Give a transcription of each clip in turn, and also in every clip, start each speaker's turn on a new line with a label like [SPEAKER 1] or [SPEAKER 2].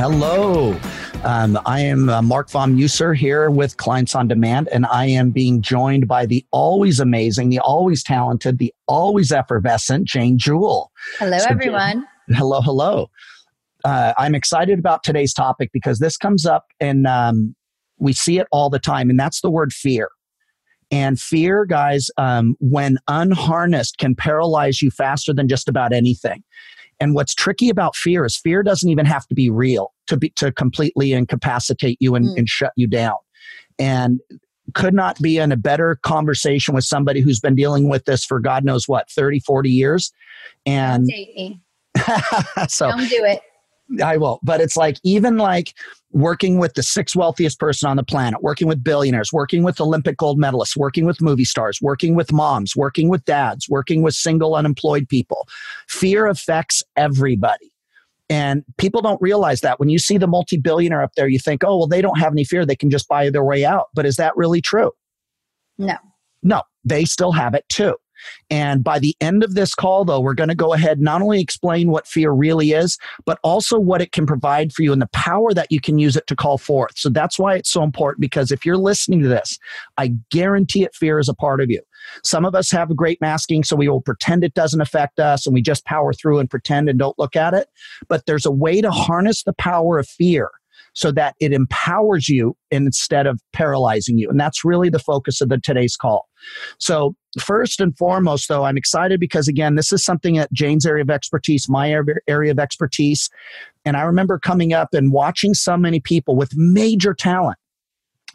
[SPEAKER 1] Hello. Um, I am uh, Mark Von Muser here with Clients on Demand, and I am being joined by the always amazing, the always talented, the always effervescent Jane Jewell.
[SPEAKER 2] Hello, so, everyone.
[SPEAKER 1] Jane, hello, hello. Uh, I'm excited about today's topic because this comes up and um, we see it all the time, and that's the word fear. And fear, guys, um, when unharnessed, can paralyze you faster than just about anything. And what's tricky about fear is fear doesn't even have to be real to be to completely incapacitate you and, mm. and shut you down. And could not be in a better conversation with somebody who's been dealing with this for God knows what, 30, 40 years. And
[SPEAKER 2] so don't do it.
[SPEAKER 1] I will. But it's like, even like working with the sixth wealthiest person on the planet, working with billionaires, working with Olympic gold medalists, working with movie stars, working with moms, working with dads, working with single unemployed people. Fear affects everybody. And people don't realize that. When you see the multi billionaire up there, you think, oh, well, they don't have any fear. They can just buy their way out. But is that really true?
[SPEAKER 2] No.
[SPEAKER 1] No, they still have it too. And by the end of this call, though, we're going to go ahead not only explain what fear really is, but also what it can provide for you and the power that you can use it to call forth. So that's why it's so important because if you're listening to this, I guarantee it fear is a part of you. Some of us have great masking, so we will pretend it doesn't affect us and we just power through and pretend and don't look at it. But there's a way to harness the power of fear so that it empowers you instead of paralyzing you. And that's really the focus of the today's call. So first and foremost, though, I'm excited because again, this is something at Jane's area of expertise, my area of expertise. And I remember coming up and watching so many people with major talent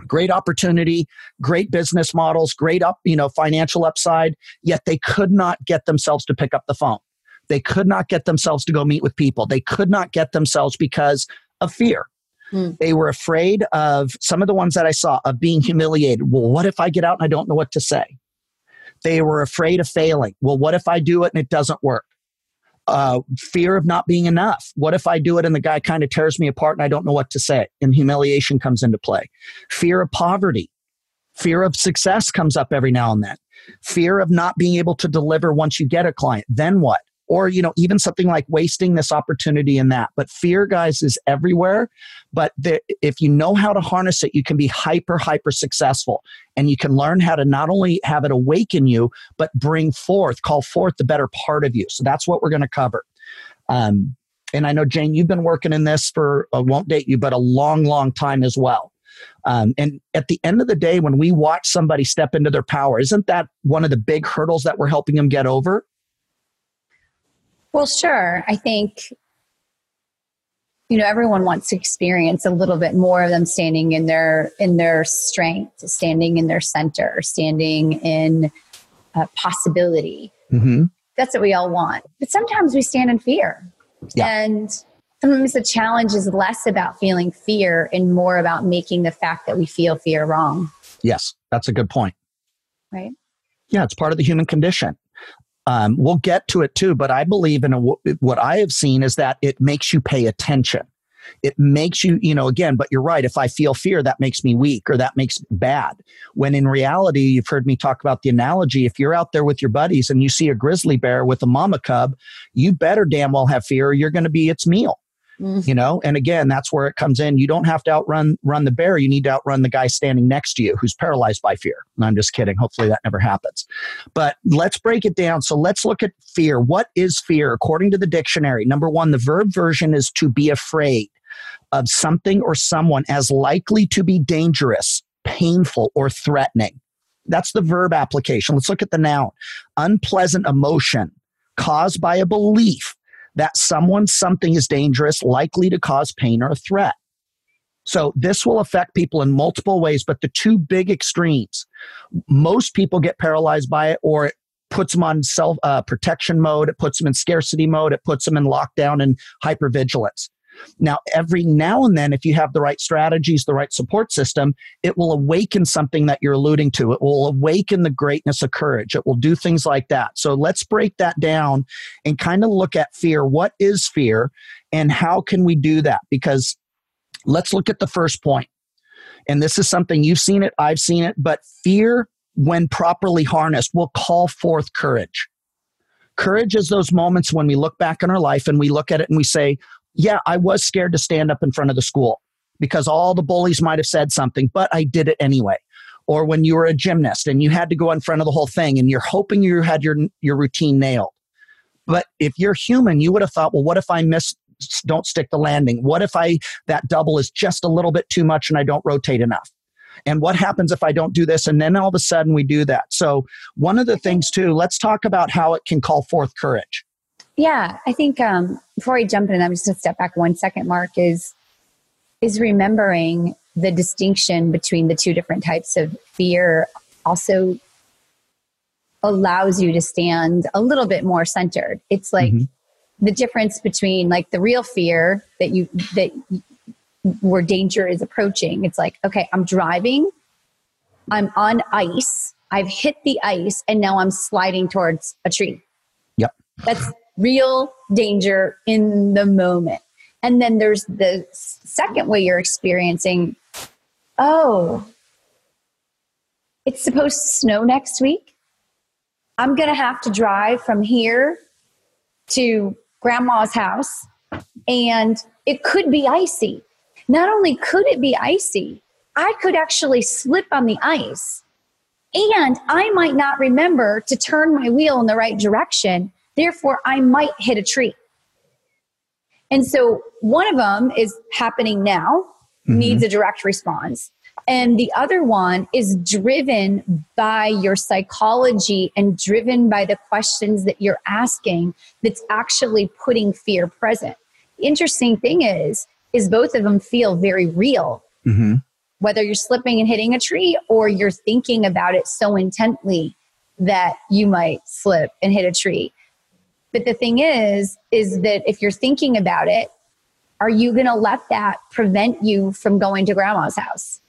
[SPEAKER 1] great opportunity great business models great up you know financial upside yet they could not get themselves to pick up the phone they could not get themselves to go meet with people they could not get themselves because of fear Mm. They were afraid of some of the ones that I saw of being humiliated. Well, what if I get out and I don't know what to say? They were afraid of failing. Well, what if I do it and it doesn't work? Uh, fear of not being enough. What if I do it and the guy kind of tears me apart and I don't know what to say? And humiliation comes into play. Fear of poverty. Fear of success comes up every now and then. Fear of not being able to deliver once you get a client. Then what? Or you know even something like wasting this opportunity in that. But fear guys is everywhere. But the, if you know how to harness it you can be hyper hyper successful. And you can learn how to not only have it awaken you but bring forth call forth the better part of you. So that's what we're going to cover. Um, and i know jane you've been working in this for i won't date you but a long long time as well. Um, and at the end of the day when we watch somebody step into their power isn't that one of the big hurdles that we're helping them get over
[SPEAKER 2] well, sure. I think, you know, everyone wants to experience a little bit more of them standing in their in their strength, standing in their center, standing in uh, possibility. Mm-hmm. That's what we all want. But sometimes we stand in fear. Yeah. And sometimes the challenge is less about feeling fear and more about making the fact that we feel fear wrong.
[SPEAKER 1] Yes, that's a good point.
[SPEAKER 2] Right?
[SPEAKER 1] Yeah, it's part of the human condition. Um, we'll get to it too, but I believe in a, what I have seen is that it makes you pay attention. It makes you, you know, again, but you're right. If I feel fear, that makes me weak or that makes bad. When in reality, you've heard me talk about the analogy. If you're out there with your buddies and you see a grizzly bear with a mama cub, you better damn well have fear or you're going to be its meal. Mm-hmm. You know, and again, that's where it comes in. You don't have to outrun run the bear. You need to outrun the guy standing next to you who's paralyzed by fear. And I'm just kidding. Hopefully that never happens. But let's break it down. So let's look at fear. What is fear? According to the dictionary, number one, the verb version is to be afraid of something or someone as likely to be dangerous, painful, or threatening. That's the verb application. Let's look at the noun. Unpleasant emotion caused by a belief that someone, something is dangerous, likely to cause pain or a threat. So this will affect people in multiple ways, but the two big extremes, most people get paralyzed by it or it puts them on self uh, protection mode. It puts them in scarcity mode. It puts them in lockdown and hypervigilance. Now, every now and then, if you have the right strategies, the right support system, it will awaken something that you're alluding to. It will awaken the greatness of courage. It will do things like that. So let's break that down and kind of look at fear. What is fear and how can we do that? Because let's look at the first point. And this is something you've seen it, I've seen it, but fear, when properly harnessed, will call forth courage. Courage is those moments when we look back in our life and we look at it and we say, yeah, I was scared to stand up in front of the school because all the bullies might have said something, but I did it anyway. Or when you were a gymnast and you had to go in front of the whole thing and you're hoping you had your, your routine nailed. But if you're human, you would have thought, well, what if I miss, don't stick the landing? What if I, that double is just a little bit too much and I don't rotate enough? And what happens if I don't do this? And then all of a sudden we do that. So, one of the things, too, let's talk about how it can call forth courage.
[SPEAKER 2] Yeah, I think um, before I jump in, I'm just going to step back one second, Mark, is, is remembering the distinction between the two different types of fear also allows you to stand a little bit more centered. It's like mm-hmm. the difference between like the real fear that you that where danger is approaching. It's like, okay, I'm driving, I'm on ice, I've hit the ice, and now I'm sliding towards a tree.
[SPEAKER 1] Yep.
[SPEAKER 2] That's real danger in the moment. And then there's the second way you're experiencing, oh, it's supposed to snow next week. I'm going to have to drive from here to grandma's house and it could be icy not only could it be icy, I could actually slip on the ice. And I might not remember to turn my wheel in the right direction. Therefore, I might hit a tree. And so one of them is happening now, mm-hmm. needs a direct response. And the other one is driven by your psychology and driven by the questions that you're asking that's actually putting fear present. The interesting thing is, is both of them feel very real. Mm-hmm. Whether you're slipping and hitting a tree or you're thinking about it so intently that you might slip and hit a tree. But the thing is, is that if you're thinking about it, are you going to let that prevent you from going to grandma's house?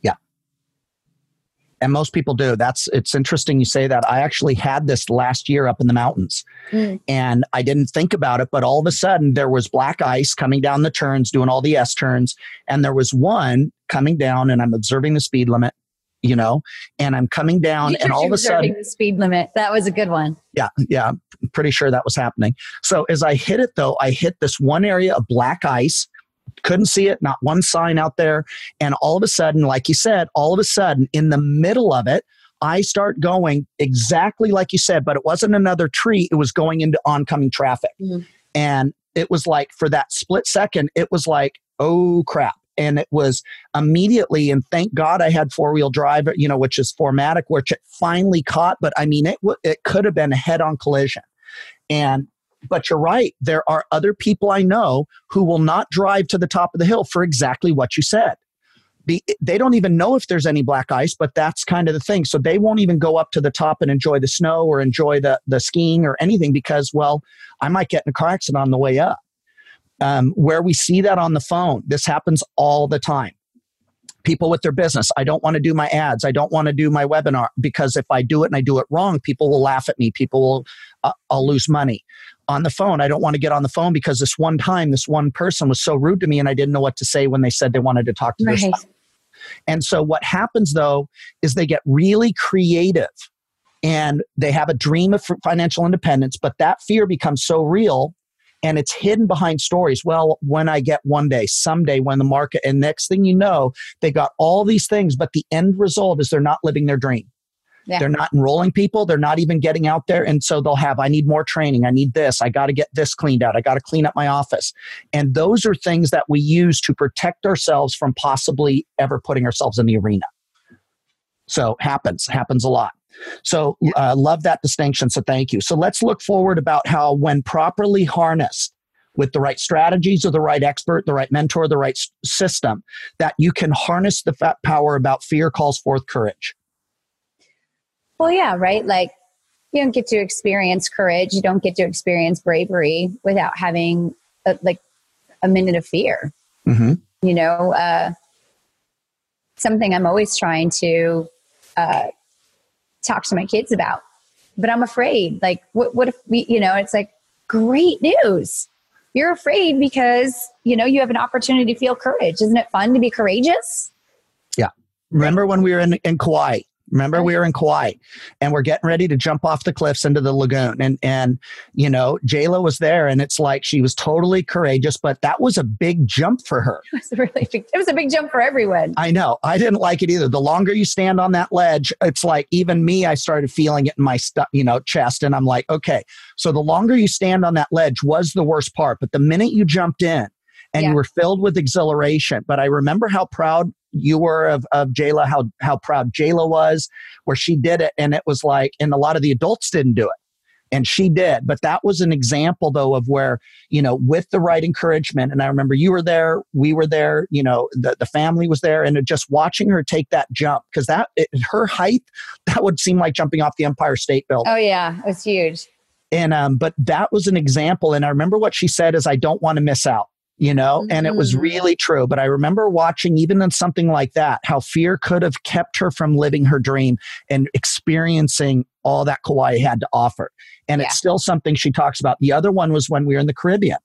[SPEAKER 2] Yeah.
[SPEAKER 1] And most people do that's it's interesting you say that i actually had this last year up in the mountains mm. and i didn't think about it but all of a sudden there was black ice coming down the turns doing all the s turns and there was one coming down and i'm observing the speed limit you know and i'm coming down and all of a sudden
[SPEAKER 2] the speed limit that was a good one
[SPEAKER 1] yeah yeah I'm pretty sure that was happening so as i hit it though i hit this one area of black ice couldn't see it, not one sign out there. And all of a sudden, like you said, all of a sudden, in the middle of it, I start going exactly like you said, but it wasn't another tree, it was going into oncoming traffic. Mm-hmm. And it was like, for that split second, it was like, oh crap. And it was immediately, and thank God I had four wheel drive, you know, which is 4MATIC, which it finally caught. But I mean, it, it could have been a head on collision. And but you're right. There are other people I know who will not drive to the top of the hill for exactly what you said. the, they don't even know if there's any black ice, but that's kind of the thing. So they won't even go up to the top and enjoy the snow or enjoy the, the skiing or anything because, well, I might get in a car accident on the way up. Um, where we see that on the phone, this happens all the time people with their business. I don't want to do my ads. I don't want to do my webinar because if I do it and I do it wrong, people will laugh at me. People will, uh, I'll lose money on the phone. I don't want to get on the phone because this one time, this one person was so rude to me and I didn't know what to say when they said they wanted to talk to right. their spouse. And so what happens though is they get really creative and they have a dream of financial independence, but that fear becomes so real and it's hidden behind stories. Well, when I get one day, someday, when the market, and next thing you know, they got all these things, but the end result is they're not living their dream. Yeah. They're not enrolling people. They're not even getting out there. And so they'll have, I need more training. I need this. I got to get this cleaned out. I got to clean up my office. And those are things that we use to protect ourselves from possibly ever putting ourselves in the arena. So happens, happens a lot. So uh, love that distinction. So thank you. So let's look forward about how when properly harnessed, with the right strategies or the right expert, the right mentor, the right s- system, that you can harness the fat power about fear calls forth courage.
[SPEAKER 2] Well, yeah, right. Like you don't get to experience courage. You don't get to experience bravery without having a, like a minute of fear.
[SPEAKER 1] Mm-hmm.
[SPEAKER 2] You know, uh, something I'm always trying to uh, talk to my kids about, but I'm afraid. Like, what, what if we, you know, it's like great news. You're afraid because, you know, you have an opportunity to feel courage. Isn't it fun to be courageous?
[SPEAKER 1] Yeah. Remember when we were in, in Kauai Remember, we were in Kauai and we're getting ready to jump off the cliffs into the lagoon. And, and you know, Jayla was there and it's like she was totally courageous, but that was a big jump for her.
[SPEAKER 2] It was really big. It was a big jump for everyone.
[SPEAKER 1] I know. I didn't like it either. The longer you stand on that ledge, it's like even me, I started feeling it in my, stu- you know, chest. And I'm like, okay. So the longer you stand on that ledge was the worst part. But the minute you jumped in, and yeah. you were filled with exhilaration. But I remember how proud you were of, of Jayla, how, how proud Jayla was, where she did it. And it was like, and a lot of the adults didn't do it. And she did. But that was an example, though, of where, you know, with the right encouragement, and I remember you were there, we were there, you know, the, the family was there, and just watching her take that jump, because that, it, her height, that would seem like jumping off the Empire State Building.
[SPEAKER 2] Oh, yeah, it was huge.
[SPEAKER 1] And, um, but that was an example. And I remember what she said is, I don't want to miss out you know mm-hmm. and it was mm-hmm. really true but i remember watching even in something like that how fear could have kept her from living her dream and experiencing all that kauai had to offer and yeah. it's still something she talks about the other one was when we were in the caribbean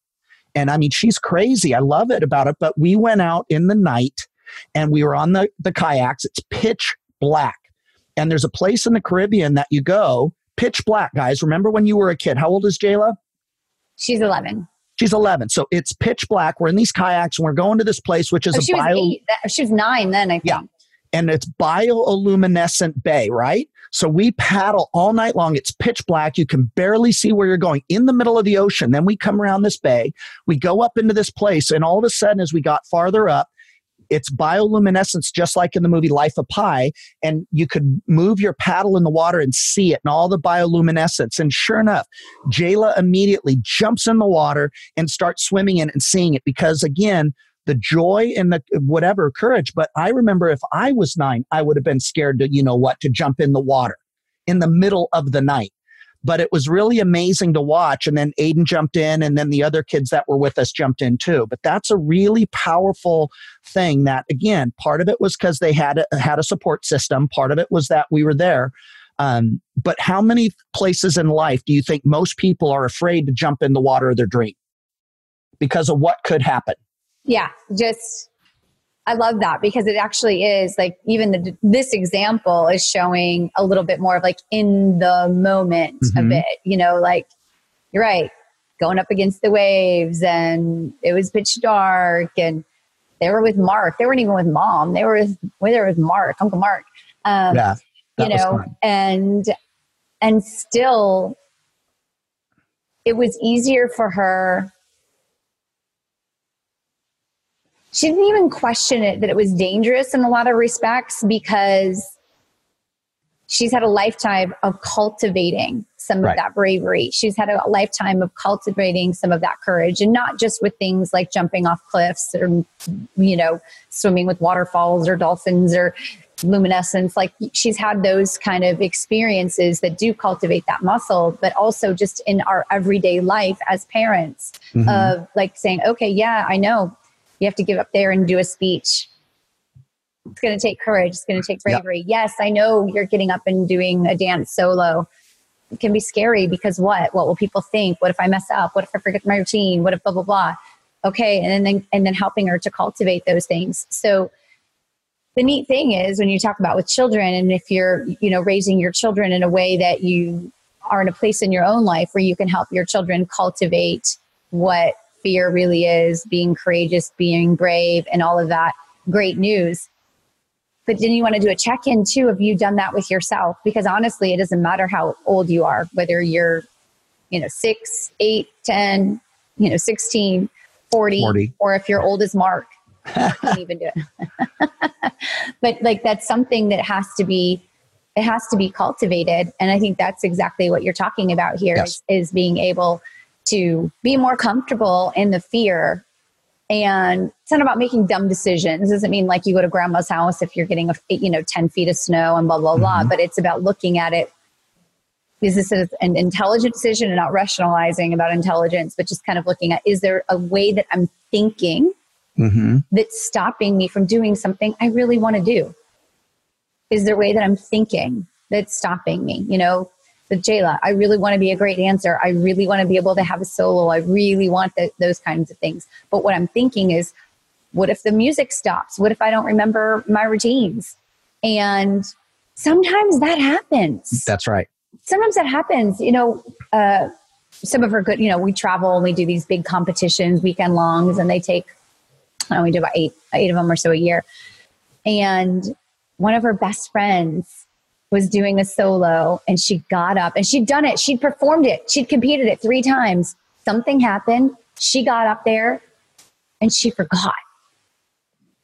[SPEAKER 1] and i mean she's crazy i love it about it but we went out in the night and we were on the, the kayaks it's pitch black and there's a place in the caribbean that you go pitch black guys remember when you were a kid how old is jayla
[SPEAKER 2] she's 11
[SPEAKER 1] She's 11. So it's pitch black. We're in these kayaks and we're going to this place, which is
[SPEAKER 2] oh,
[SPEAKER 1] a
[SPEAKER 2] she
[SPEAKER 1] bio.
[SPEAKER 2] Was eight. She was nine then, I think.
[SPEAKER 1] Yeah. And it's bioluminescent bay, right? So we paddle all night long. It's pitch black. You can barely see where you're going in the middle of the ocean. Then we come around this bay. We go up into this place. And all of a sudden, as we got farther up, it's bioluminescence, just like in the movie Life of Pi. And you could move your paddle in the water and see it and all the bioluminescence. And sure enough, Jayla immediately jumps in the water and starts swimming in and seeing it because, again, the joy and the whatever courage. But I remember if I was nine, I would have been scared to, you know what, to jump in the water in the middle of the night but it was really amazing to watch. And then Aiden jumped in, and then the other kids that were with us jumped in too. But that's a really powerful thing. That again, part of it was because they had a, had a support system. Part of it was that we were there. Um, but how many places in life do you think most people are afraid to jump in the water of their dream because of what could happen?
[SPEAKER 2] Yeah, just I love that because it actually is like even the, this example is showing a little bit more of like in the moment mm-hmm. a bit, you know, like you're right, going up against the waves and it was pitch dark and they were with Mark. They weren't even with mom. They were with, they were with Mark, Uncle Mark. Um, yeah, you know, and, and still it was easier for her she didn't even question it that it was dangerous in a lot of respects because she's had a lifetime of cultivating some right. of that bravery. She's had a lifetime of cultivating some of that courage and not just with things like jumping off cliffs or, you know, swimming with waterfalls or dolphins or luminescence. Like she's had those kind of experiences that do cultivate that muscle, but also just in our everyday life as parents mm-hmm. of like saying, okay, yeah, I know you have to give up there and do a speech. It's going to take courage. It's going to take bravery. Yep. Yes, I know you're getting up and doing a dance solo. It can be scary because what? What will people think? What if I mess up? What if I forget my routine? What if blah blah blah? Okay, and then and then helping her to cultivate those things. So the neat thing is when you talk about with children and if you're you know raising your children in a way that you are in a place in your own life where you can help your children cultivate what fear really is, being courageous, being brave, and all of that. Great news. But then you want to do a check in too. Have you done that with yourself? Because honestly, it doesn't matter how old you are, whether you're, you know, six, eight, 10, you know, 16, 40, 40. or if you're old as Mark. can't even do it. but like that's something that has to be it has to be cultivated. And I think that's exactly what you're talking about here yes. is, is being able to be more comfortable in the fear and it's not about making dumb decisions. It doesn't mean like you go to grandma's house if you're getting a you know 10 feet of snow and blah blah blah. Mm-hmm. But it's about looking at it is this an intelligent decision and not rationalizing about intelligence, but just kind of looking at is there a way that I'm thinking mm-hmm. that's stopping me from doing something I really want to do? Is there a way that I'm thinking that's stopping me? You know, with Jayla, I really want to be a great dancer. I really want to be able to have a solo. I really want the, those kinds of things. But what I'm thinking is, what if the music stops? What if I don't remember my routines? And sometimes that happens.
[SPEAKER 1] That's right.
[SPEAKER 2] Sometimes that happens. You know, uh, some of her good, you know, we travel and we do these big competitions, weekend longs, and they take, oh, we do about eight, eight of them or so a year. And one of her best friends was doing a solo and she got up and she'd done it. She'd performed it. She'd competed it three times. Something happened. She got up there and she forgot.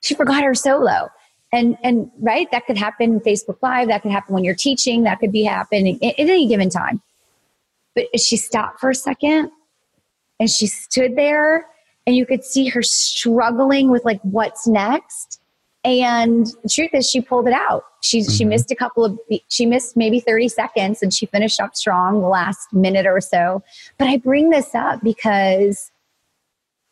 [SPEAKER 2] She forgot her solo and and right that could happen facebook live that could happen when you're teaching that could be happening at, any given time but she stopped for a second and she stood there and you could see her struggling with like what's next and the truth is she pulled it out she mm-hmm. she missed a couple of she missed maybe 30 seconds and she finished up strong the last minute or so but i bring this up because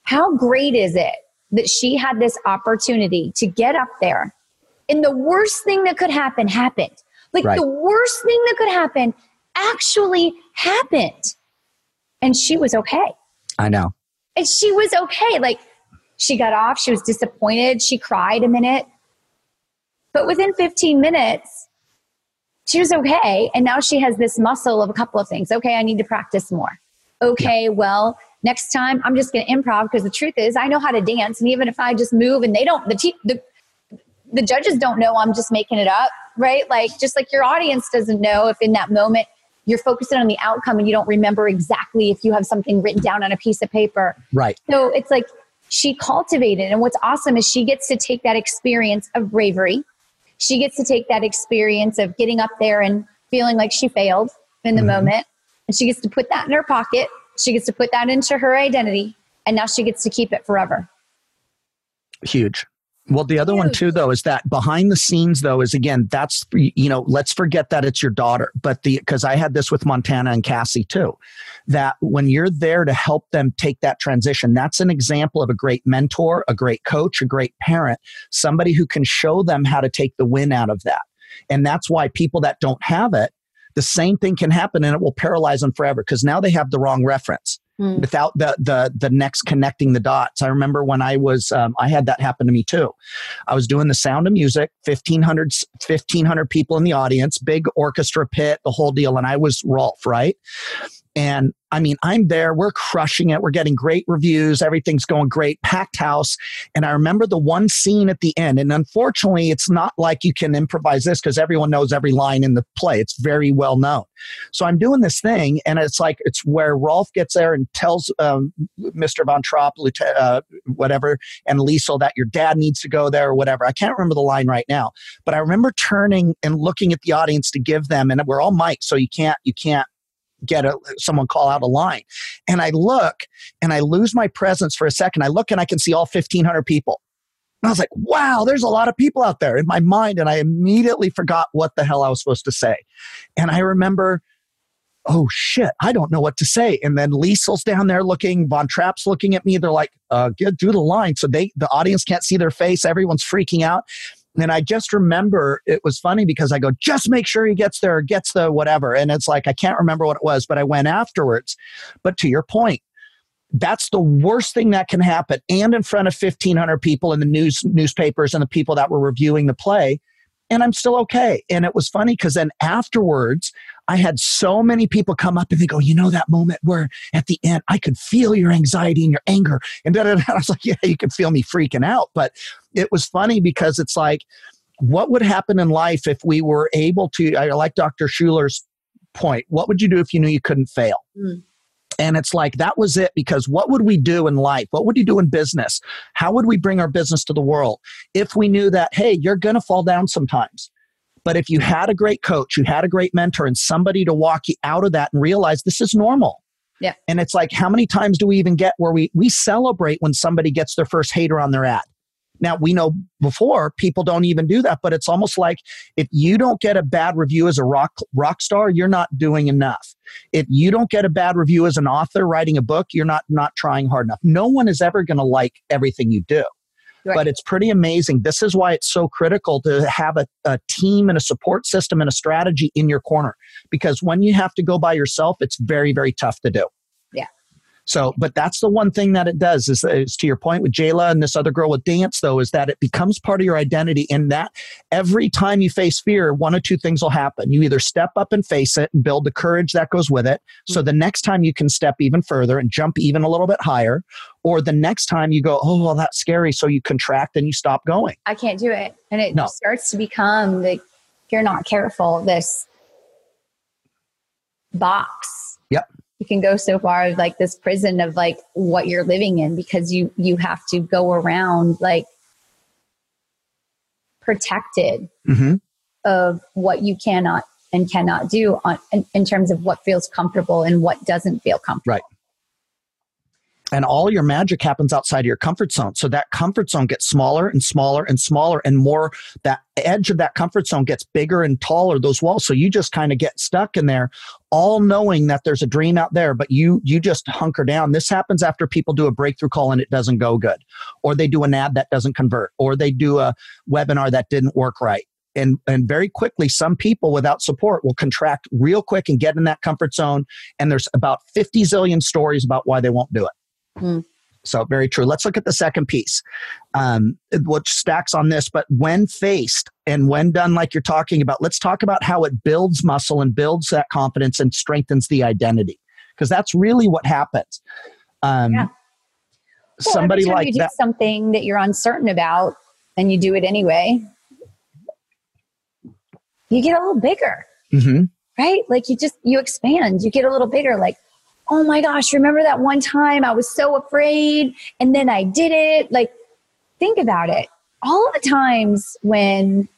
[SPEAKER 2] how great is it that she had this opportunity to get up there and the worst thing that could happen happened. Like right. the worst thing that could happen actually happened. And she was okay.
[SPEAKER 1] I know.
[SPEAKER 2] And she was okay. Like she got off, she was disappointed, she cried a minute. But within 15 minutes, she was okay. And now she has this muscle of a couple of things. Okay, I need to practice more. Okay, well, next time I'm just going to improv because the truth is I know how to dance. And even if I just move and they don't, the, te- the the judges don't know I'm just making it up, right? Like just like your audience doesn't know if in that moment you're focusing on the outcome and you don't remember exactly if you have something written down on a piece of paper.
[SPEAKER 1] Right.
[SPEAKER 2] So it's like she cultivated and what's awesome is she gets to take that experience of bravery. She gets to take that experience of getting up there and feeling like she failed in the mm-hmm. moment and she gets to put that in her pocket. She gets to put that into her identity and now she gets to keep it forever.
[SPEAKER 1] Huge. Well, the other one too, though, is that behind the scenes, though, is again, that's, you know, let's forget that it's your daughter. But the, because I had this with Montana and Cassie too, that when you're there to help them take that transition, that's an example of a great mentor, a great coach, a great parent, somebody who can show them how to take the win out of that. And that's why people that don't have it, the same thing can happen and it will paralyze them forever because now they have the wrong reference mm. without the the the next connecting the dots. I remember when I was um, I had that happen to me too. I was doing the Sound of Music, 1500 1500 people in the audience, big orchestra pit, the whole deal, and I was Rolf, right? And I mean, I'm there, we're crushing it, we're getting great reviews, everything's going great, packed house. And I remember the one scene at the end. And unfortunately, it's not like you can improvise this because everyone knows every line in the play. It's very well known. So I'm doing this thing, and it's like, it's where Rolf gets there and tells um, Mr. Von Trapp, uh, whatever, and Liesl that your dad needs to go there or whatever. I can't remember the line right now, but I remember turning and looking at the audience to give them, and we're all mic, so you can't, you can't get a, someone call out a line. And I look and I lose my presence for a second. I look and I can see all 1,500 people. And I was like, wow, there's a lot of people out there in my mind. And I immediately forgot what the hell I was supposed to say. And I remember, oh shit, I don't know what to say. And then Liesl's down there looking, Von Trapp's looking at me. They're like, uh, get, do the line. So they, the audience can't see their face. Everyone's freaking out. And I just remember it was funny because I go, just make sure he gets there, gets the whatever. And it's like, I can't remember what it was, but I went afterwards. But to your point, that's the worst thing that can happen. And in front of 1,500 people in the news, newspapers and the people that were reviewing the play. And I'm still okay. And it was funny because then afterwards, I had so many people come up and they go, you know, that moment where at the end I could feel your anxiety and your anger. And da, da, da. I was like, yeah, you could feel me freaking out. But it was funny because it's like, what would happen in life if we were able to, I like Dr. Schuller's point, what would you do if you knew you couldn't fail? Mm. And it's like, that was it because what would we do in life? What would you do in business? How would we bring our business to the world if we knew that, hey, you're going to fall down sometimes? But if you had a great coach, you had a great mentor, and somebody to walk you out of that and realize this is normal.
[SPEAKER 2] Yeah.
[SPEAKER 1] And it's like, how many times do we even get where we, we celebrate when somebody gets their first hater on their ad? Now, we know before people don't even do that, but it's almost like if you don't get a bad review as a rock, rock star, you're not doing enough. If you don't get a bad review as an author writing a book, you're not, not trying hard enough. No one is ever going to like everything you do. Right. But it's pretty amazing. This is why it's so critical to have a, a team and a support system and a strategy in your corner. Because when you have to go by yourself, it's very, very tough to do. So, but that's the one thing that it does is, is to your point with Jayla and this other girl with dance, though, is that it becomes part of your identity. And that every time you face fear, one of two things will happen. You either step up and face it and build the courage that goes with it. So mm-hmm. the next time you can step even further and jump even a little bit higher. Or the next time you go, oh, well, that's scary. So you contract and you stop going.
[SPEAKER 2] I can't do it. And it no. starts to become if you're not careful, this box.
[SPEAKER 1] Yep
[SPEAKER 2] you can go so far as like this prison of like what you're living in because you you have to go around like protected mm-hmm. of what you cannot and cannot do on in, in, terms of what feels comfortable and what doesn't feel comfortable.
[SPEAKER 1] Right and all your magic happens outside of your comfort zone. So that comfort zone gets smaller and smaller and smaller and more that edge of that comfort zone gets bigger and taller those walls. So you just kind of get stuck in there all knowing that there's a dream out there, but you you just hunker down. This happens after people do a breakthrough call and it doesn't go good. Or they do an ad that doesn't convert or they do a webinar that didn't work right and and very quickly some people without support will contract real quick and get in that comfort zone and there's about 50 zillion stories about why they won't do it Mm. So very true. Let's look at the second piece, um, which stacks on this. But when faced and when done, like you're talking about, let's talk about how it builds muscle and builds that confidence and strengthens the identity, because that's really what happens. Um, yeah.
[SPEAKER 2] Well, somebody like you do that. Something that you're uncertain about, and you do it anyway. You get a little bigger, mm-hmm. right? Like you just you expand. You get a little bigger. Like oh my gosh, remember that one time I was so afraid and then I did it? Like, think about it. All the times when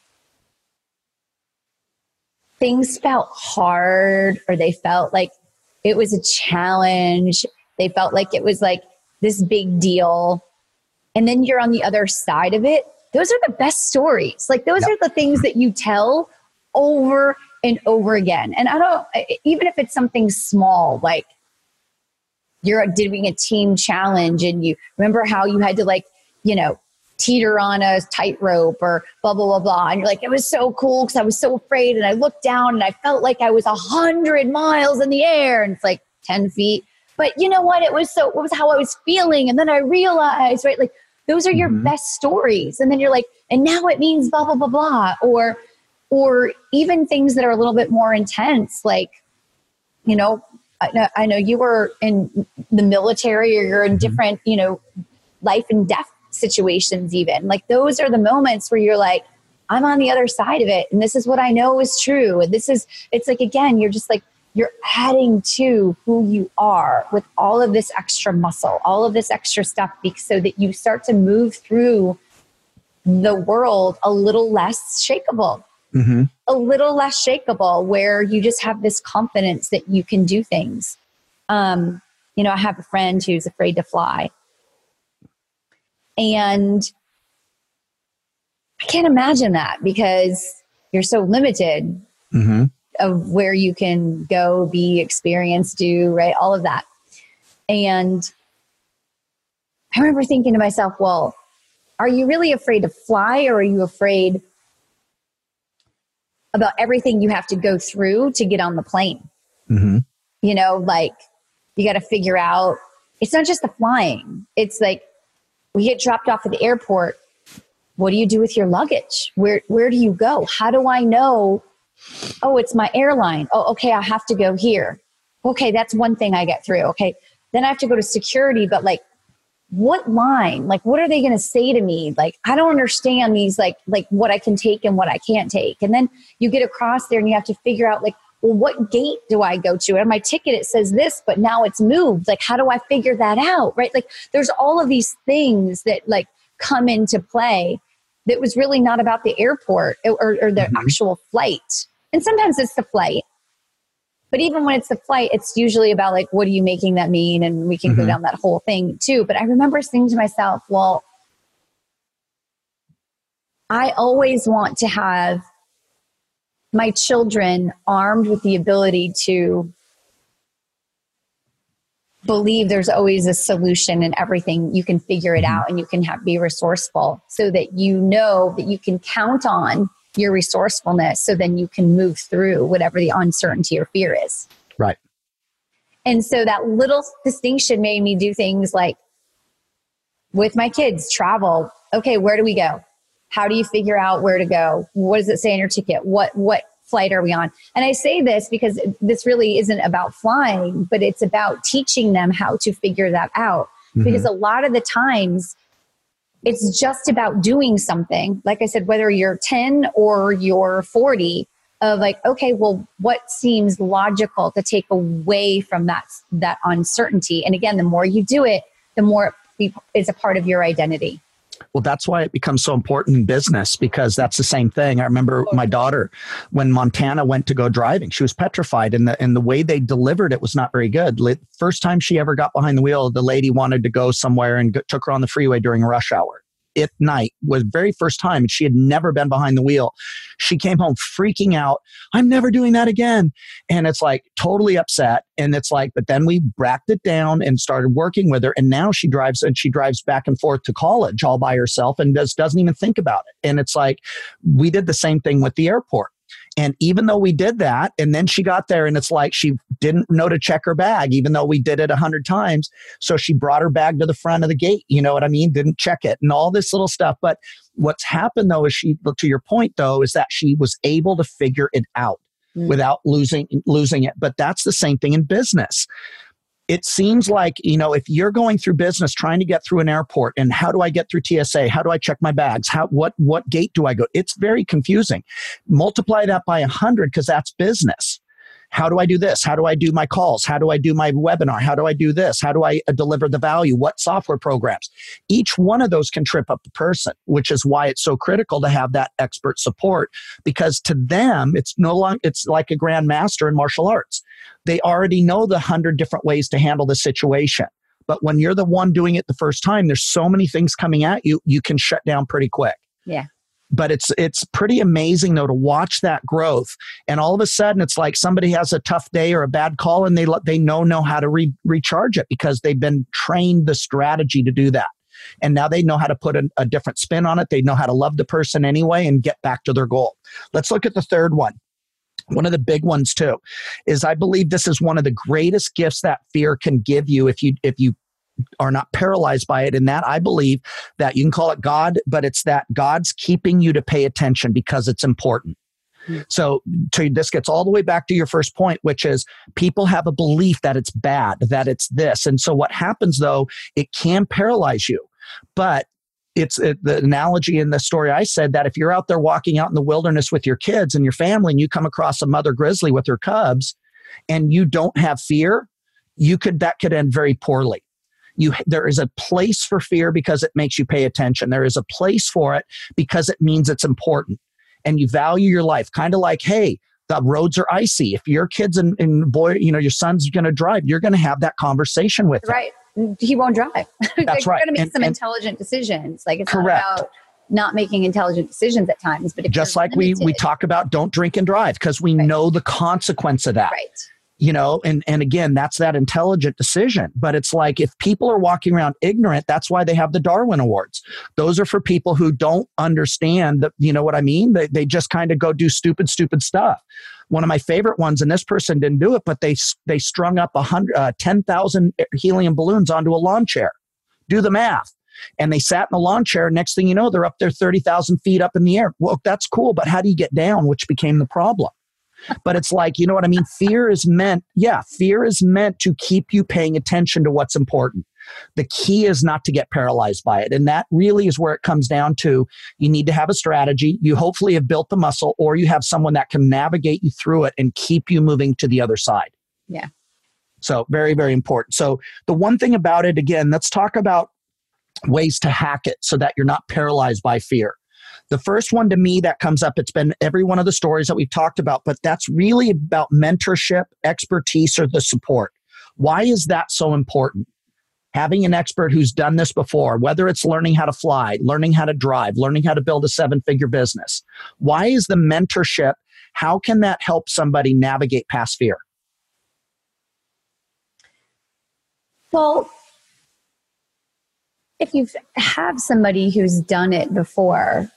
[SPEAKER 2] things felt hard or they felt like it was a challenge, they felt like it was like this big deal, and then you're on the other side of it, those are the best stories. Like, those yep. are the things that you tell over and over again. And I don't, even if it's something small, like, you're doing a team challenge and you remember how you had to like, you know, teeter on a tightrope or blah, blah, blah, blah. And you're like, it was so cool because I was so afraid. And I looked down and I felt like I was a hundred miles in the air and it's like 10 feet. But you know what? It was so, it was how I was feeling. And then I realized, right? Like those are your mm-hmm. best stories. And then you're like, and now it means blah, blah, blah, blah. Or, or even things that are a little bit more intense, like, you know, I know, I know you were in the military or you're in mm-hmm. different, you know, life and death situations, even. Like those are the moments where you're like, I'm on the other side of it. And this is what I know is true. And this is, it's like, again, you're just like, you're adding to who you are with all of this extra muscle, all of this extra stuff, so that you start to move through the world a little less shakable mm-hmm. a little less shakable where you just have this confidence that you can do things. Um, you know, I have a friend who's afraid to fly. And I can't imagine that because you're so limited mm-hmm. of where you can go, be, experience, do, right? All of that. And I remember thinking to myself, well, are you really afraid to fly or are you afraid about everything you have to go through to get on the plane. Mm-hmm. You know, like you got to figure out it's not just the flying, it's like we get dropped off at the airport. What do you do with your luggage? Where where do you go? How do I know? Oh, it's my airline. Oh, okay, I have to go here. Okay, that's one thing I get through. Okay, then I have to go to security, but like what line? Like what are they going to say to me? Like i don't understand these like like what i can take and what i can't take. And then you get across there and you have to figure out like well what gate do i go to? And my ticket it says this but now it's moved. Like how do i figure that out right? Like there's all of these things that like come into play that was really not about the airport or, or the mm-hmm. actual flight. And sometimes it's the flight but even when it's the flight, it's usually about like, what are you making that mean? And we can mm-hmm. go down that whole thing too. But I remember saying to myself, well, I always want to have my children armed with the ability to believe there's always a solution and everything you can figure it mm-hmm. out and you can have, be resourceful so that you know that you can count on your resourcefulness so then you can move through whatever the uncertainty or fear is
[SPEAKER 1] right
[SPEAKER 2] and so that little distinction made me do things like with my kids travel okay where do we go how do you figure out where to go what does it say on your ticket what what flight are we on? And I say this because this really isn't about flying, but it's about teaching them how to figure that out. Mm-hmm. Because a lot of the times, it's just about doing something. Like I said, whether you're 10 or you're 40, of like, okay, well, what seems logical to take away from that that uncertainty? And again, the more you do it, the more it is a part of your identity.
[SPEAKER 1] Well, that's why it becomes so important in business because that's the same thing. I remember my daughter when Montana went to go driving, she was petrified, and the and the way they delivered it was not very good. First time she ever got behind the wheel, the lady wanted to go somewhere and took her on the freeway during rush hour at night was very first time and she had never been behind the wheel. She came home freaking out i'm never doing that again. And it's like totally upset and it's like but then we bracked it down and started working with her and now she drives and she drives back and forth to college all by herself and just doesn't even think about it. And it's like we did the same thing with the airport and even though we did that, and then she got there and it's like she didn't know to check her bag, even though we did it a hundred times. So she brought her bag to the front of the gate, you know what I mean? Didn't check it and all this little stuff. But what's happened though is she, to your point though, is that she was able to figure it out. Mm. Without losing losing it, but that's the same thing in business it seems like you know if you're going through business trying to get through an airport and how do i get through tsa how do i check my bags? How what what gate do i go? It's very confusing. Multiply that by 100 because that's business how do I do this? How do I do my calls? How do I do my webinar? How do I do this? How do I uh, deliver the value? What software programs? Each one of those can trip up the person, which is why it's so critical to have that expert support because to them, it's no longer, it's like a grandmaster in martial arts. They already know the hundred different ways to handle the situation. But when you're the one doing it the first time, there's so many things coming at you, you can shut down pretty quick.
[SPEAKER 2] Yeah
[SPEAKER 1] but it's it's pretty amazing though to watch that growth. And all of a sudden it's like somebody has a tough day or a bad call and they they know know how to re- recharge it because they've been trained the strategy to do that. And now they know how to put a, a different spin on it. They know how to love the person anyway and get back to their goal. Let's look at the third one. One of the big ones too is i believe this is one of the greatest gifts that fear can give you if you if you are not paralyzed by it. And that I believe that you can call it God, but it's that God's keeping you to pay attention because it's important. Hmm. So to, this gets all the way back to your first point, which is people have a belief that it's bad, that it's this. And so what happens though, it can paralyze you. But it's it, the analogy in the story I said that if you're out there walking out in the wilderness with your kids and your family and you come across a mother grizzly with her cubs and you don't have fear, you could that could end very poorly you there is a place for fear because it makes you pay attention. There is a place for it because it means it's important. And you value your life kind of like hey the roads are icy. If your kids and, and boy you know your son's going to drive you're going to have that conversation with
[SPEAKER 2] right. Him. he won't drive.
[SPEAKER 1] That's like, right.
[SPEAKER 2] you're going to make
[SPEAKER 1] and,
[SPEAKER 2] some and intelligent decisions. Like it's correct. not about not making intelligent decisions at times but
[SPEAKER 1] just like limited, we we talk about don't drink and drive because we right. know the consequence of that.
[SPEAKER 2] Right
[SPEAKER 1] you know and and again that's that intelligent decision but it's like if people are walking around ignorant that's why they have the darwin awards those are for people who don't understand that you know what i mean they, they just kind of go do stupid stupid stuff one of my favorite ones and this person didn't do it but they they strung up a hundred uh, 10,000 helium balloons onto a lawn chair do the math and they sat in a lawn chair. Next thing you know, they're up there 30,000 feet up in the air. Well, that's cool, but how do you get down? Which became the problem but it's like, you know what I mean? Fear is meant, yeah, fear is meant to keep you paying attention to what's important. The key is not to get paralyzed by it. And that really is where it comes down to you need to have a strategy. You hopefully have built the muscle, or you have someone that can navigate you through it and keep you moving to the other side.
[SPEAKER 2] Yeah.
[SPEAKER 1] So, very, very important. So, the one thing about it, again, let's talk about ways to hack it so that you're not paralyzed by fear. The first one to me that comes up, it's been every one of the stories that we've talked about, but that's really about mentorship, expertise, or the support. Why is that so important? having an expert who's done this before, whether it's learning how to fly, learning how to drive, learning how to build a seven figure business. Why is the mentorship? How can that help somebody navigate past fear?
[SPEAKER 2] Well, if you have somebody who's done it before,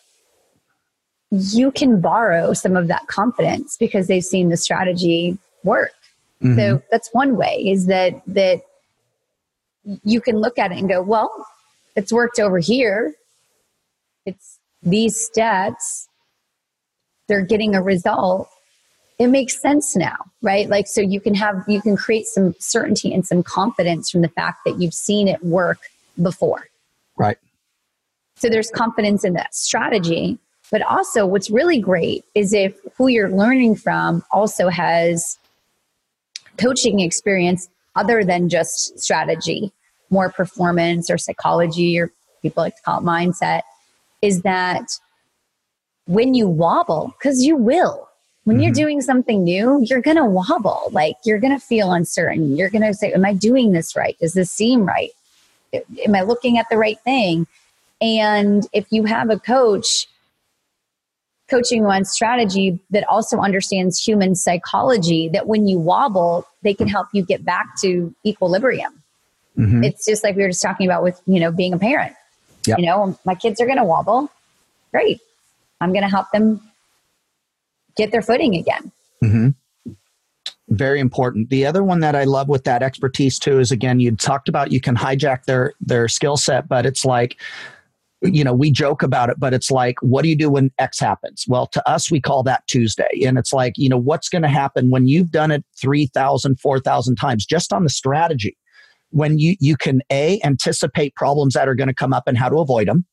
[SPEAKER 2] you can borrow some of that confidence because they've seen the strategy work. Mm-hmm. So that's one way is that that you can look at it and go, well, it's worked over here. It's these stats. They're getting a result. It makes sense now, right? Like, so you can have, you can create some certainty and some confidence from the fact that you've seen it work before.
[SPEAKER 1] Right.
[SPEAKER 2] So there's confidence in that strategy. But also, what's really great is if who you're learning from also has coaching experience other than just strategy, more performance or psychology, or people like to call it mindset, is that when you wobble, because you will, when mm-hmm. you're doing something new, you're going to wobble. Like you're going to feel uncertain. You're going to say, Am I doing this right? Does this seem right? Am I looking at the right thing? And if you have a coach coaching on strategy that also understands human psychology that when you wobble they can help you get back to equilibrium mm-hmm. it's just like we were just talking about with you know being a parent yep. you know my kids are going to wobble great i'm going to help them get their footing again
[SPEAKER 1] mm-hmm. very important the other one that i love with that expertise too is again you talked about you can hijack their their skill set but it's like you know, we joke about it, but it's like, what do you do when X happens? Well, to us, we call that Tuesday. And it's like, you know, what's going to happen when you've done it 3,000, 4,000 times just on the strategy? When you, you can A, anticipate problems that are going to come up and how to avoid them.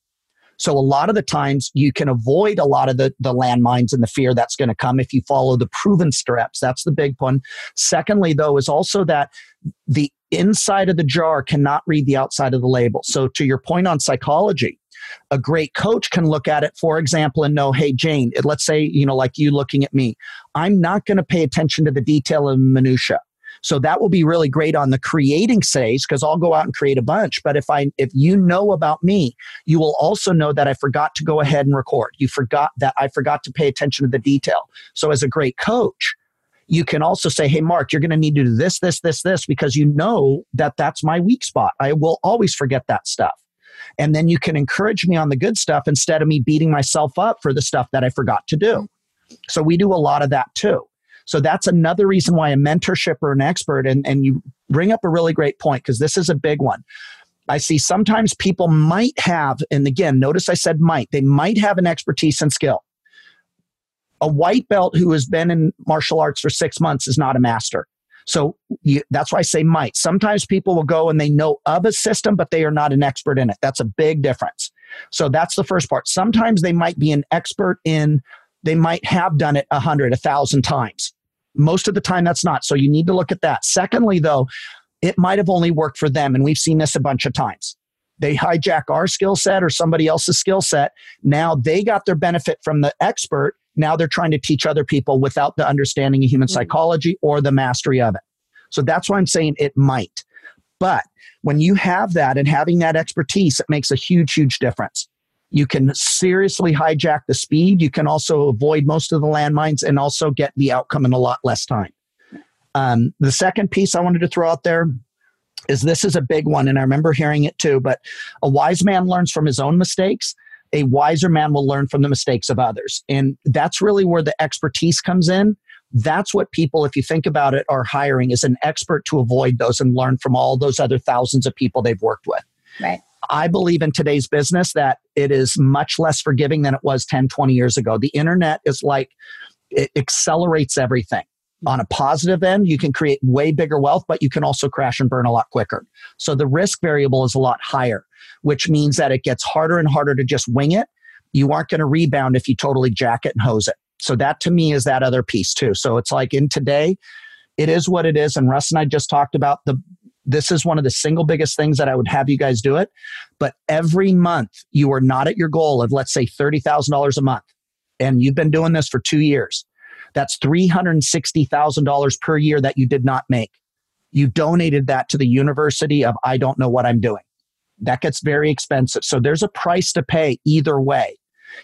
[SPEAKER 1] So a lot of the times you can avoid a lot of the, the landmines and the fear that's going to come if you follow the proven steps. That's the big one. Secondly, though, is also that the inside of the jar cannot read the outside of the label. So to your point on psychology, a great coach can look at it, for example, and know, hey, Jane, let's say, you know, like you looking at me, I'm not going to pay attention to the detail and minutia. So that will be really great on the creating phase because I'll go out and create a bunch. But if I if you know about me, you will also know that I forgot to go ahead and record. You forgot that I forgot to pay attention to the detail. So as a great coach, you can also say, Hey, Mark, you're going to need to do this, this, this, this, because you know that that's my weak spot. I will always forget that stuff. And then you can encourage me on the good stuff instead of me beating myself up for the stuff that I forgot to do. So we do a lot of that too. So that's another reason why a mentorship or an expert, and, and you bring up a really great point because this is a big one. I see sometimes people might have, and again, notice I said might, they might have an expertise and skill. A white belt who has been in martial arts for six months is not a master. So you, that's why I say might. Sometimes people will go and they know of a system, but they are not an expert in it. That's a big difference. So that's the first part. Sometimes they might be an expert in, they might have done it a hundred, a thousand times. Most of the time, that's not. So you need to look at that. Secondly, though, it might have only worked for them. And we've seen this a bunch of times. They hijack our skill set or somebody else's skill set. Now they got their benefit from the expert now they're trying to teach other people without the understanding of human mm-hmm. psychology or the mastery of it. So that's why I'm saying it might. But when you have that and having that expertise, it makes a huge, huge difference. You can seriously hijack the speed. You can also avoid most of the landmines and also get the outcome in a lot less time. Um, the second piece I wanted to throw out there is this is a big one, and I remember hearing it too. But a wise man learns from his own mistakes, a wiser man will learn from the mistakes of others. And that's really where the expertise comes in. That's what people, if you think about it, are hiring is an expert to avoid those and learn from all those other thousands of people they've worked with.
[SPEAKER 2] Right.
[SPEAKER 1] I believe in today's business that it is much less forgiving than it was 10, 20 years ago. The internet is like, it accelerates everything. On a positive end, you can create way bigger wealth, but you can also crash and burn a lot quicker. So the risk variable is a lot higher which means that it gets harder and harder to just wing it. You aren't going to rebound if you totally jack it and hose it. So that to me is that other piece too. So it's like in today, it is what it is. And Russ and I just talked about the this is one of the single biggest things that I would have you guys do it. But every month you are not at your goal of let's say $30,000 a month. And you've been doing this for two years. That's $360,000 per year that you did not make. You donated that to the University of I don't know what I'm doing. That gets very expensive. So there's a price to pay either way.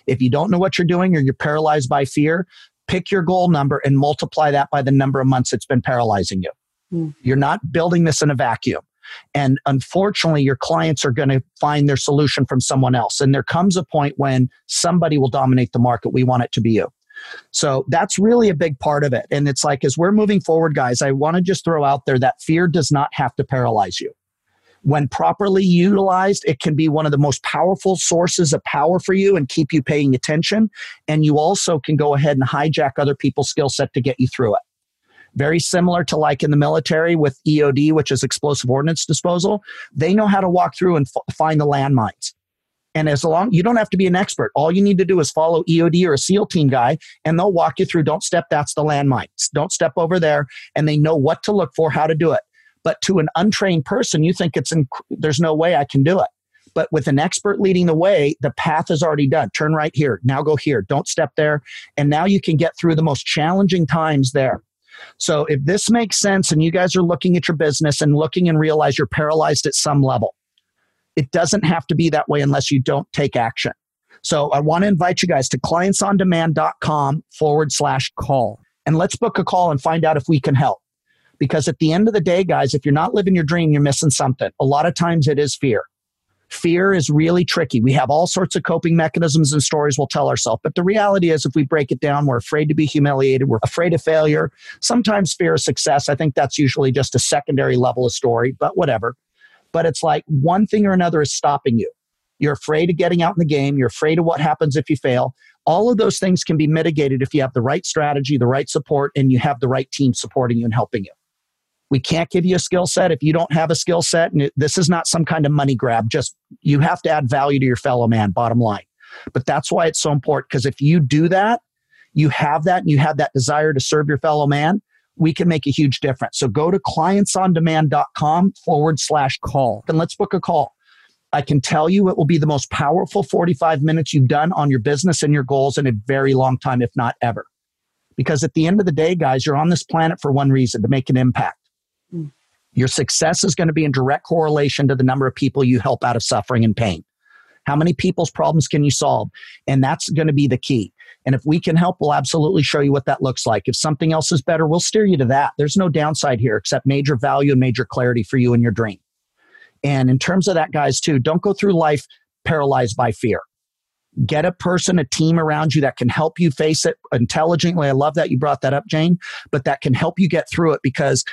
[SPEAKER 1] If you don't know what you're doing or you're paralyzed by fear, pick your goal number and multiply that by the number of months it's been paralyzing you. Mm. You're not building this in a vacuum. And unfortunately, your clients are going to find their solution from someone else. And there comes a point when somebody will dominate the market. We want it to be you. So that's really a big part of it. And it's like, as we're moving forward, guys, I want to just throw out there that fear does not have to paralyze you. When properly utilized, it can be one of the most powerful sources of power for you and keep you paying attention. And you also can go ahead and hijack other people's skill set to get you through it. Very similar to like in the military with EOD, which is explosive ordnance disposal. They know how to walk through and f- find the landmines. And as long you don't have to be an expert, all you need to do is follow EOD or a SEAL team guy, and they'll walk you through. Don't step, that's the landmines. Don't step over there, and they know what to look for, how to do it. But to an untrained person, you think it's in, there's no way I can do it. But with an expert leading the way, the path is already done. Turn right here. Now go here. Don't step there. And now you can get through the most challenging times there. So if this makes sense and you guys are looking at your business and looking and realize you're paralyzed at some level, it doesn't have to be that way unless you don't take action. So I want to invite you guys to clientsondemand.com forward slash call. And let's book a call and find out if we can help. Because at the end of the day, guys, if you're not living your dream, you're missing something. A lot of times it is fear. Fear is really tricky. We have all sorts of coping mechanisms and stories we'll tell ourselves. But the reality is, if we break it down, we're afraid to be humiliated. We're afraid of failure. Sometimes fear of success. I think that's usually just a secondary level of story, but whatever. But it's like one thing or another is stopping you. You're afraid of getting out in the game. You're afraid of what happens if you fail. All of those things can be mitigated if you have the right strategy, the right support, and you have the right team supporting you and helping you. We can't give you a skill set if you don't have a skill set. And this is not some kind of money grab. Just you have to add value to your fellow man, bottom line. But that's why it's so important because if you do that, you have that and you have that desire to serve your fellow man, we can make a huge difference. So go to clientsondemand.com forward slash call and let's book a call. I can tell you it will be the most powerful 45 minutes you've done on your business and your goals in a very long time, if not ever. Because at the end of the day, guys, you're on this planet for one reason to make an impact. Mm. Your success is going to be in direct correlation to the number of people you help out of suffering and pain. How many people's problems can you solve? And that's going to be the key. And if we can help, we'll absolutely show you what that looks like. If something else is better, we'll steer you to that. There's no downside here except major value and major clarity for you and your dream. And in terms of that, guys, too, don't go through life paralyzed by fear. Get a person, a team around you that can help you face it intelligently. I love that you brought that up, Jane, but that can help you get through it because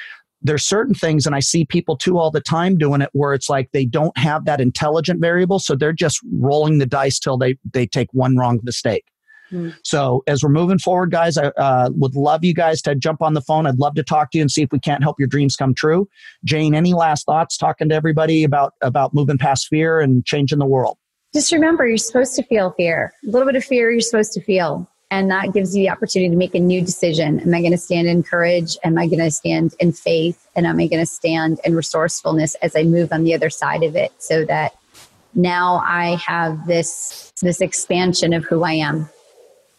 [SPEAKER 1] there's certain things and i see people too all the time doing it where it's like they don't have that intelligent variable so they're just rolling the dice till they they take one wrong mistake mm. so as we're moving forward guys i uh, would love you guys to jump on the phone i'd love to talk to you and see if we can't help your dreams come true jane any last thoughts talking to everybody about about moving past fear and changing the world
[SPEAKER 2] just remember you're supposed to feel fear a little bit of fear you're supposed to feel and that gives you the opportunity to make a new decision. Am I going to stand in courage? Am I going to stand in faith? And am I going to stand in resourcefulness as I move on the other side of it so that now I have this this expansion of who I am.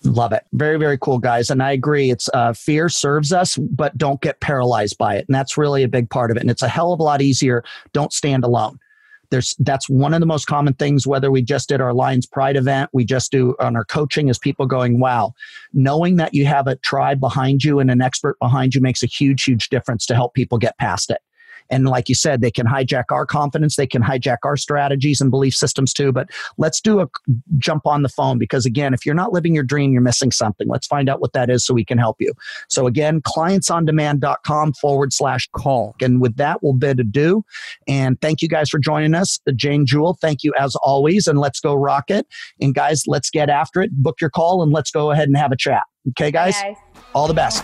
[SPEAKER 1] Love it. Very, very cool, guys. And I agree. It's uh, fear serves us, but don't get paralyzed by it. And that's really a big part of it. And it's a hell of a lot easier. Don't stand alone there's that's one of the most common things whether we just did our lions pride event we just do on our coaching is people going wow knowing that you have a tribe behind you and an expert behind you makes a huge huge difference to help people get past it and like you said, they can hijack our confidence, they can hijack our strategies and belief systems too. But let's do a jump on the phone because, again, if you're not living your dream, you're missing something. Let's find out what that is so we can help you. So, again, clientsondemand.com forward slash call. And with that, we'll bid adieu. And thank you guys for joining us. Jane Jewell, thank you as always. And let's go rock it. And guys, let's get after it. Book your call and let's go ahead and have a chat. Okay, guys? guys. All the best.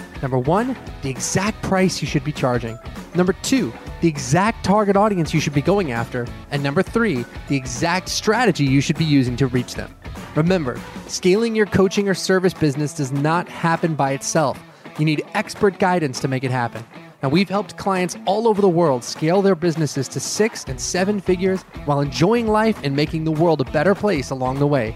[SPEAKER 3] Number one, the exact price you should be charging. Number two, the exact target audience you should be going after. And number three, the exact strategy you should be using to reach them. Remember, scaling your coaching or service business does not happen by itself. You need expert guidance to make it happen. Now, we've helped clients all over the world scale their businesses to six and seven figures while enjoying life and making the world a better place along the way.